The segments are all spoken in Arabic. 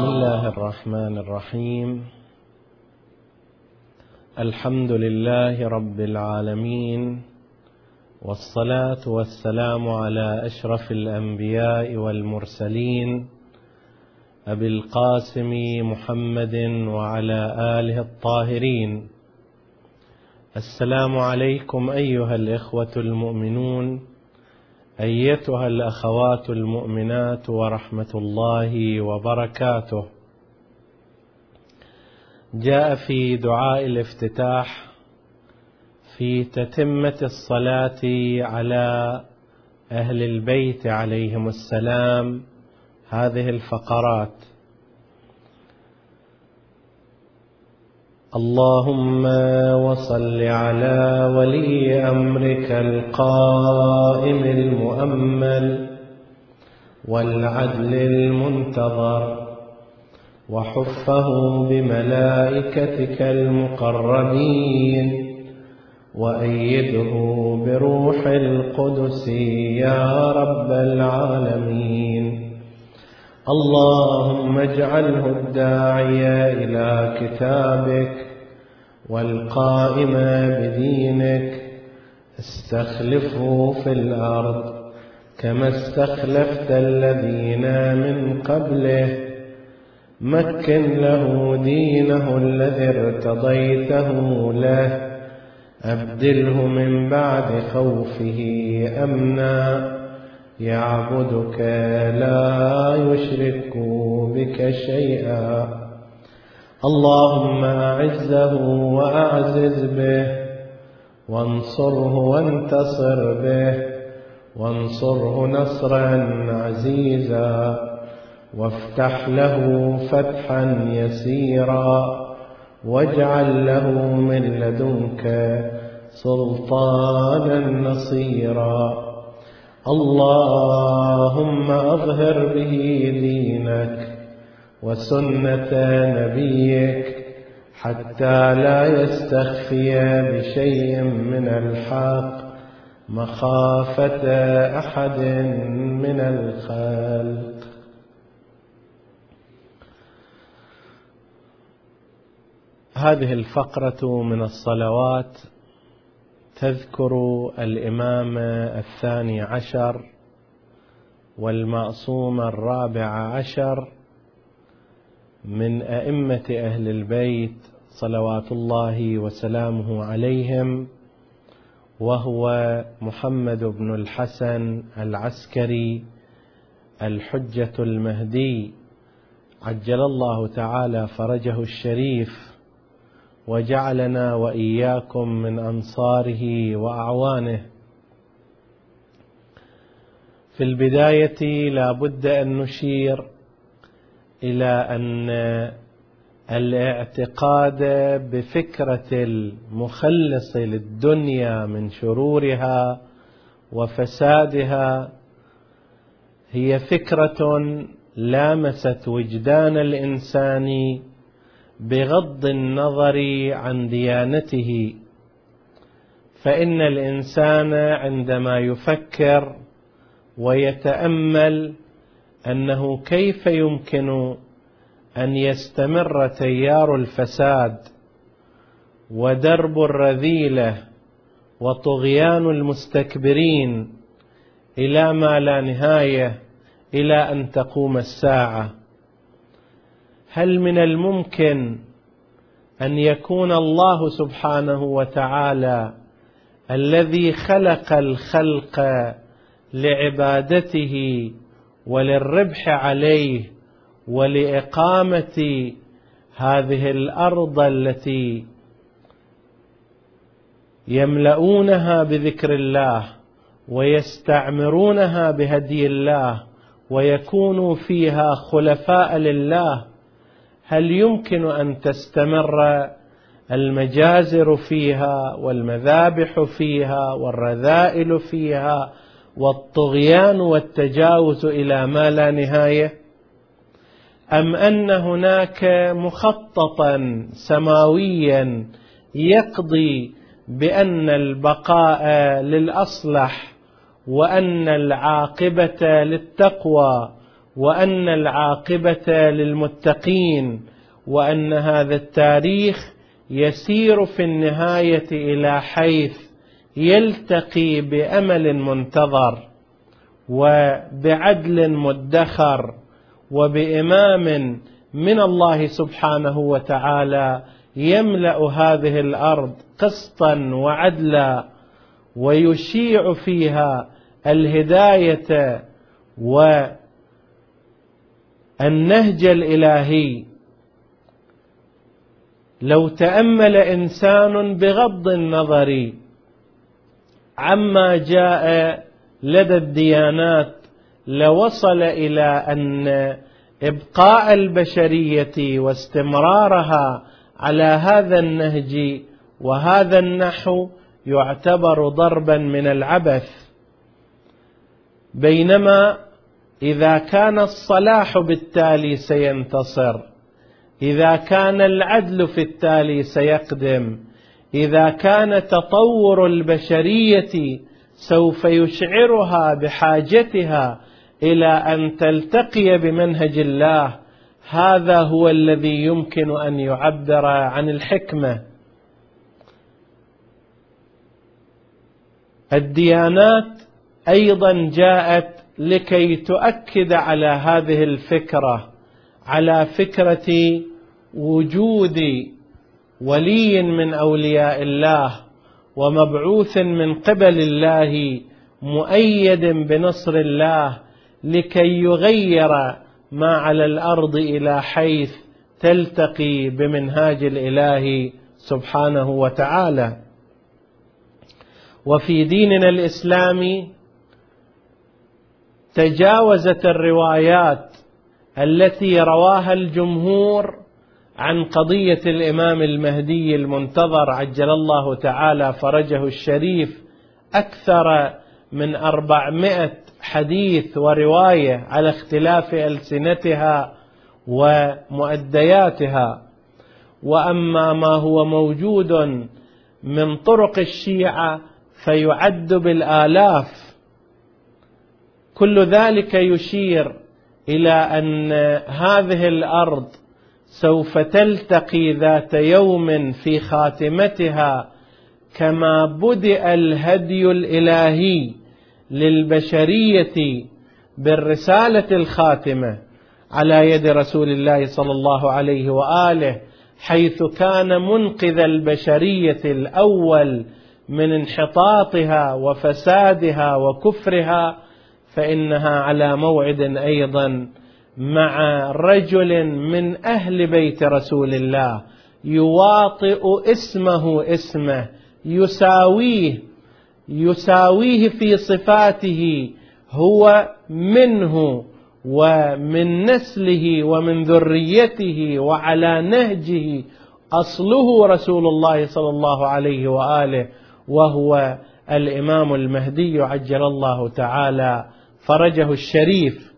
بسم الله الرحمن الرحيم. الحمد لله رب العالمين والصلاة والسلام على أشرف الأنبياء والمرسلين أبي القاسم محمد وعلى آله الطاهرين. السلام عليكم أيها الإخوة المؤمنون. أيتها الأخوات المؤمنات ورحمة الله وبركاته. جاء في دعاء الافتتاح في تتمة الصلاة على أهل البيت عليهم السلام هذه الفقرات. اللهم وصل على ولي أمرك القائم المؤمل والعدل المنتظر وحفه بملائكتك المقربين وأيده بروح القدس يا رب العالمين. اللهم اجعله الداعي إلى كتابك والقائم بدينك استخلفه في الأرض كما استخلفت الذين من قبله. مكن له دينه الذي ارتضيته له. أبدله من بعد خوفه أمنا. يعبدك لا يشرك بك شيئا. اللهم أعزه وأعزز به وانصره وانتصر به وانصره نصرا عزيزا وافتح له فتحا يسيرا واجعل له من لدنك سلطانا نصيرا. اللهم أظهر به دينك وسنة نبيك حتى لا يستخفي بشيء من الحق مخافة أحد من الخلق. هذه الفقرة من الصلوات تذكر الإمام الثاني عشر والمعصوم الرابع عشر من أئمة أهل البيت صلوات الله وسلامه عليهم وهو محمد بن الحسن العسكري الحجة المهدي. عجل الله تعالى فرجه الشريف وجعلنا وإياكم من أنصاره وأعوانه. في البداية لا بد أن نشير إلى أن الاعتقاد بفكرة المخلص للدنيا من شرورها وفسادها هي فكرة لامست وجدان الإنسان بغض النظر عن ديانته. فإن الإنسان عندما يفكر ويتأمل أنه كيف يمكن أن يستمر تيار الفساد ودرب الرذيلة وطغيان المستكبرين إلى ما لا نهاية إلى أن تقوم الساعة؟ هل من الممكن أن يكون الله سبحانه وتعالى الذي خلق الخلق لعبادته وللربح عليه ولإقامة هذه الأرض التي يملؤونها بذكر الله ويستعمرونها بهدي الله ويكونوا فيها خلفاء لله هل يمكن أن تستمر المجازر فيها والمذابح فيها والرذائل فيها والطغيان والتجاوز إلى ما لا نهاية؟ أم أن هناك مخططا سماويا يقضي بأن البقاء للأصلح وأن العاقبة للتقوى وأن العاقبة للمتقين وأن هذا التاريخ يسير في النهاية إلى حيث يلتقي بأمل منتظر وبعدل مدخر وبإمام من الله سبحانه وتعالى يملأ هذه الأرض قسطا وعدلا ويشيع فيها الهداية والنهج الإلهي. لو تأمل إنسان بغض النظر عما جاء لدى الديانات لوصل إلى أن إبقاء البشرية واستمرارها على هذا النهج وهذا النحو يعتبر ضربا من العبث. بينما إذا كان الصلاح بالتالي سينتصر إذا كان العدل في التالي سيقدم إذا كان تطور البشرية سوف يشعرها بحاجتها إلى أن تلتقي بمنهج الله هذا هو الذي يمكن أن يعبر عن الحكمة. الديانات أيضا جاءت لكي تؤكد على هذه الفكرة على فكرة وجود ولي من أولياء الله ومبعوث من قبل الله مؤيد بنصر الله لكي يغير ما على الأرض إلى حيث تلتقي بمنهاج الإله سبحانه وتعالى. وفي ديننا الإسلامي تجاوزت الروايات التي رواها الجمهور عن قضية الإمام المهدي المنتظر عجل الله تعالى فرجه الشريف أكثر من أربعمائة حديث ورواية على اختلاف ألسنتها ومؤدياتها. وأما ما هو موجود من طرق الشيعة فيعد بالآلاف. كل ذلك يشير إلى أن هذه الأرض سوف تلتقي ذات يوم في خاتمتها كما بدأ الهدي الإلهي للبشرية بالرسالة الخاتمة على يد رسول الله صلى الله عليه وآله حيث كان منقذ البشرية الأول من انحطاطها وفسادها وكفرها فإنها على موعد أيضا مع رجل من أهل بيت رسول الله يواطئ اسمه اسمه يساويه يساويه في صفاته هو منه ومن نسله ومن ذريته وعلى نهجه أصله رسول الله صلى الله عليه وآله وهو الإمام المهدي عجل الله تعالى فرجه الشريف.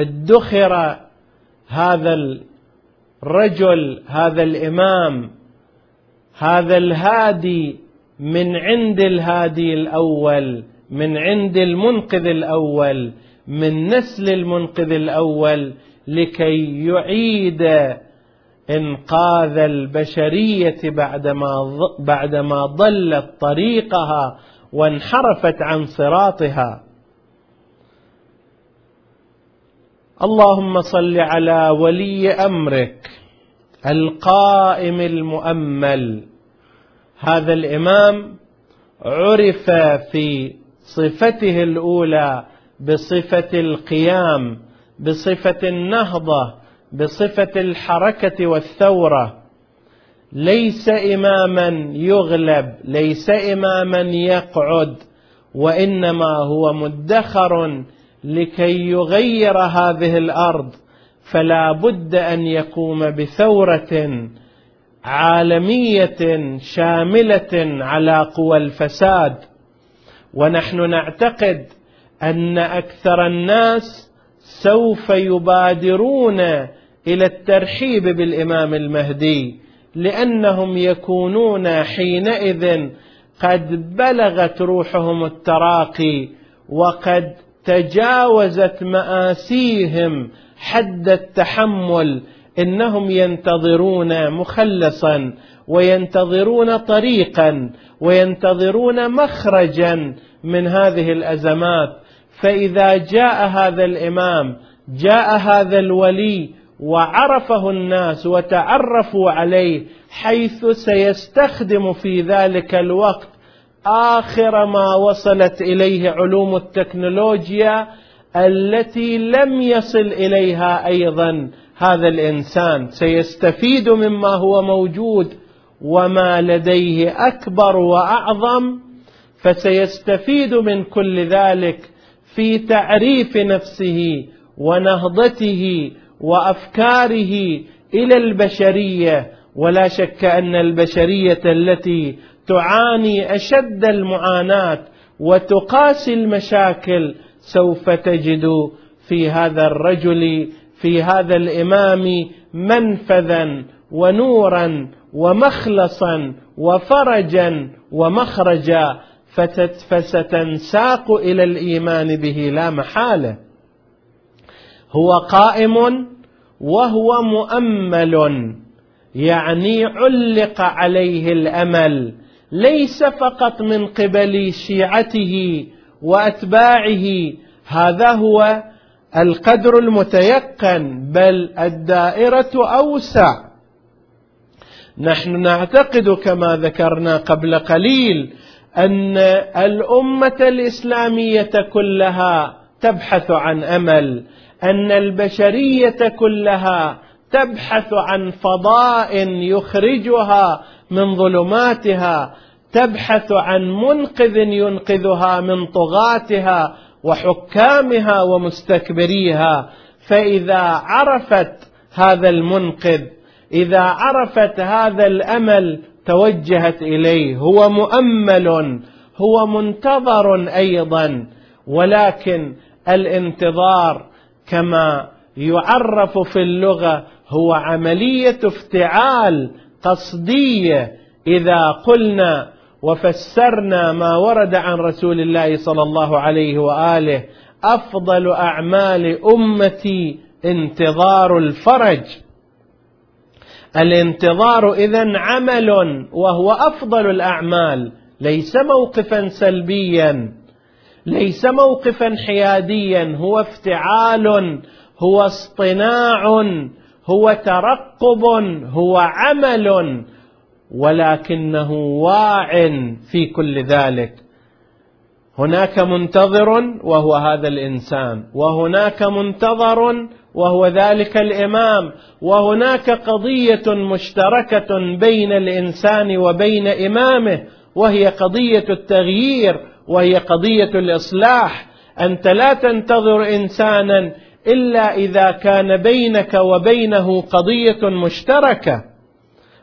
ادخر هذا الرجل هذا الإمام هذا الهادي من عند الهادي الأول من عند المنقذ الأول من نسل المنقذ الأول لكي يعيد إنقاذ البشرية بعدما بعدما ضلت طريقها وانحرفت عن صراطها. اللهم صل على ولي أمرك القائم المؤمل. هذا الإمام عرف في صفته الأولى بصفة القيام بصفة النهضة بصفة الحركة والثورة. ليس إماما يغلب ليس إماما يقعد وإنما هو مدخر لكي يغير هذه الأرض فلا بد أن يقوم بثورة عالمية شاملة على قوى الفساد. ونحن نعتقد أن أكثر الناس سوف يبادرون إلى الترحيب بالإمام المهدي لأنهم يكونون حينئذ قد بلغت روحهم التراقي وقد تجاوزت مآسيهم حد التحمل إنهم ينتظرون مخلصا وينتظرون طريقا وينتظرون مخرجا من هذه الأزمات. فإذا جاء هذا الإمام جاء هذا الولي وعرفه الناس وتعرفوا عليه حيث سيستخدم في ذلك الوقت آخر ما وصلت إليه علوم التكنولوجيا التي لم يصل إليها أيضا هذا الإنسان. سيستفيد مما هو موجود وما لديه أكبر وأعظم فسيستفيد من كل ذلك في تعريف نفسه ونهضته وأفكاره إلى البشرية. ولا شك أن البشرية التي تعاني أشد المعاناة وتقاسي المشاكل سوف تجد في هذا الرجل في هذا الإمام منفذا ونورا ومخلصا وفرجا ومخرجا فستنساق إلى الإيمان به لا محالة. هو قائم وهو مؤمل يعني علق عليه الأمل. ليس فقط من قبل شيعته وأتباعه هذا هو القدر المتيقن بل الدائرة أوسع. نحن نعتقد كما ذكرنا قبل قليل أن الأمة الإسلامية كلها تبحث عن أمل أن البشرية كلها تبحث عن فضاء يخرجها من ظلماتها تبحث عن منقذ ينقذها من طغاتها وحكامها ومستكبريها. فإذا عرفت هذا المنقذ إذا عرفت هذا الأمل توجهت إليه. هو مؤمل هو منتظر أيضا ولكن الانتظار كما يعرف في اللغة هو عملية افتعال قصديه إذا قلنا وفسرنا ما ورد عن رسول الله صلى الله عليه وآله أفضل أعمال أمتي انتظار الفرج. الانتظار إذا عمل وهو أفضل الأعمال ليس موقفا سلبيا ليس موقفا حياديا هو افتعال هو اصطناع هو ترقب هو عمل ولكنه واع في كل ذلك. هناك منتظر وهو هذا الإنسان وهناك منتظر وهو ذلك الإمام وهناك قضية مشتركة بين الإنسان وبين إمامه وهي قضية التغيير وهي قضية الإصلاح. أنت لا تنتظر إنسانا إلا إذا كان بينك وبينه قضية مشتركة.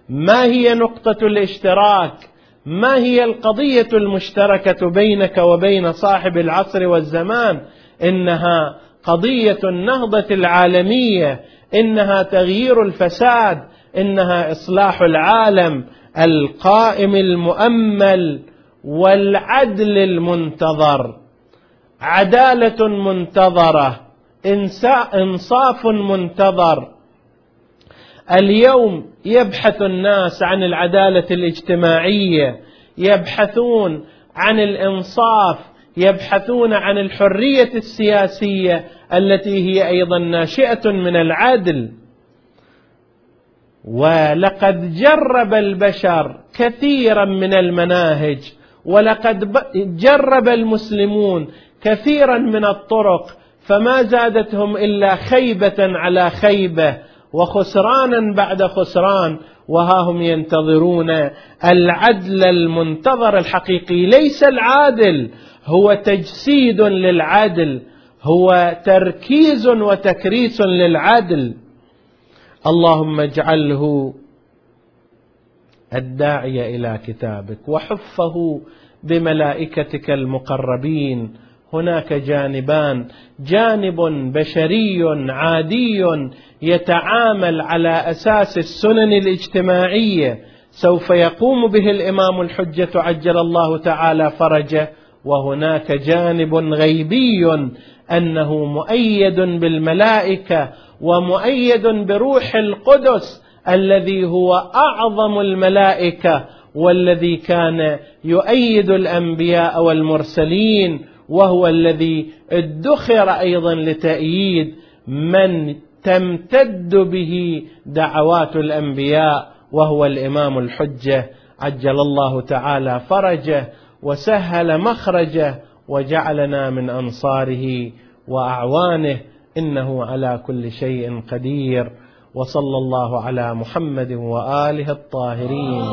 ما هي نقطة الاشتراك؟ ما هي القضية المشتركة بينك وبين صاحب العصر والزمان؟ إنها قضية النهضة العالمية إنها تغيير الفساد إنها إصلاح العالم القائم المؤمل والعدل المنتظر. عدالة منتظرة. إنصاف منتظر. اليوم يبحث الناس عن العدالة الاجتماعية يبحثون عن الإنصاف يبحثون عن الحرية السياسية التي هي أيضا ناشئة من العدل. ولقد جرب البشر كثيرا من المناهج ولقد جرب المسلمون كثيرا من الطرق فما زادتهم إلا خيبة على خيبة وخسرانا بعد خسران وها هم ينتظرون العدل المنتظر الحقيقي. ليس العادل هو تجسيد للعدل هو تركيز وتكريس للعدل. اللهم اجعله الداعي إلى كتابك وحفه بملائكتك المقربين. هناك جانبان. جانب بشري عادي يتعامل على أساس السنن الاجتماعية. سوف يقوم به الإمام الحجة عجل الله تعالى فرجه. وهناك جانب غيبي أنه مؤيد بالملائكة ومؤيد بروح القدس الذي هو أعظم الملائكة والذي كان يؤيد الأنبياء والمرسلين. وهو الذي ادخر أيضا لتأييد من تمتد به دعوات الأنبياء وهو الإمام الحجة. عجل الله تعالى فرجه وسهل مخرجه وجعلنا من أنصاره وأعوانه. إنه على كل شيء قدير. وصلى الله على محمد وآله الطاهرين.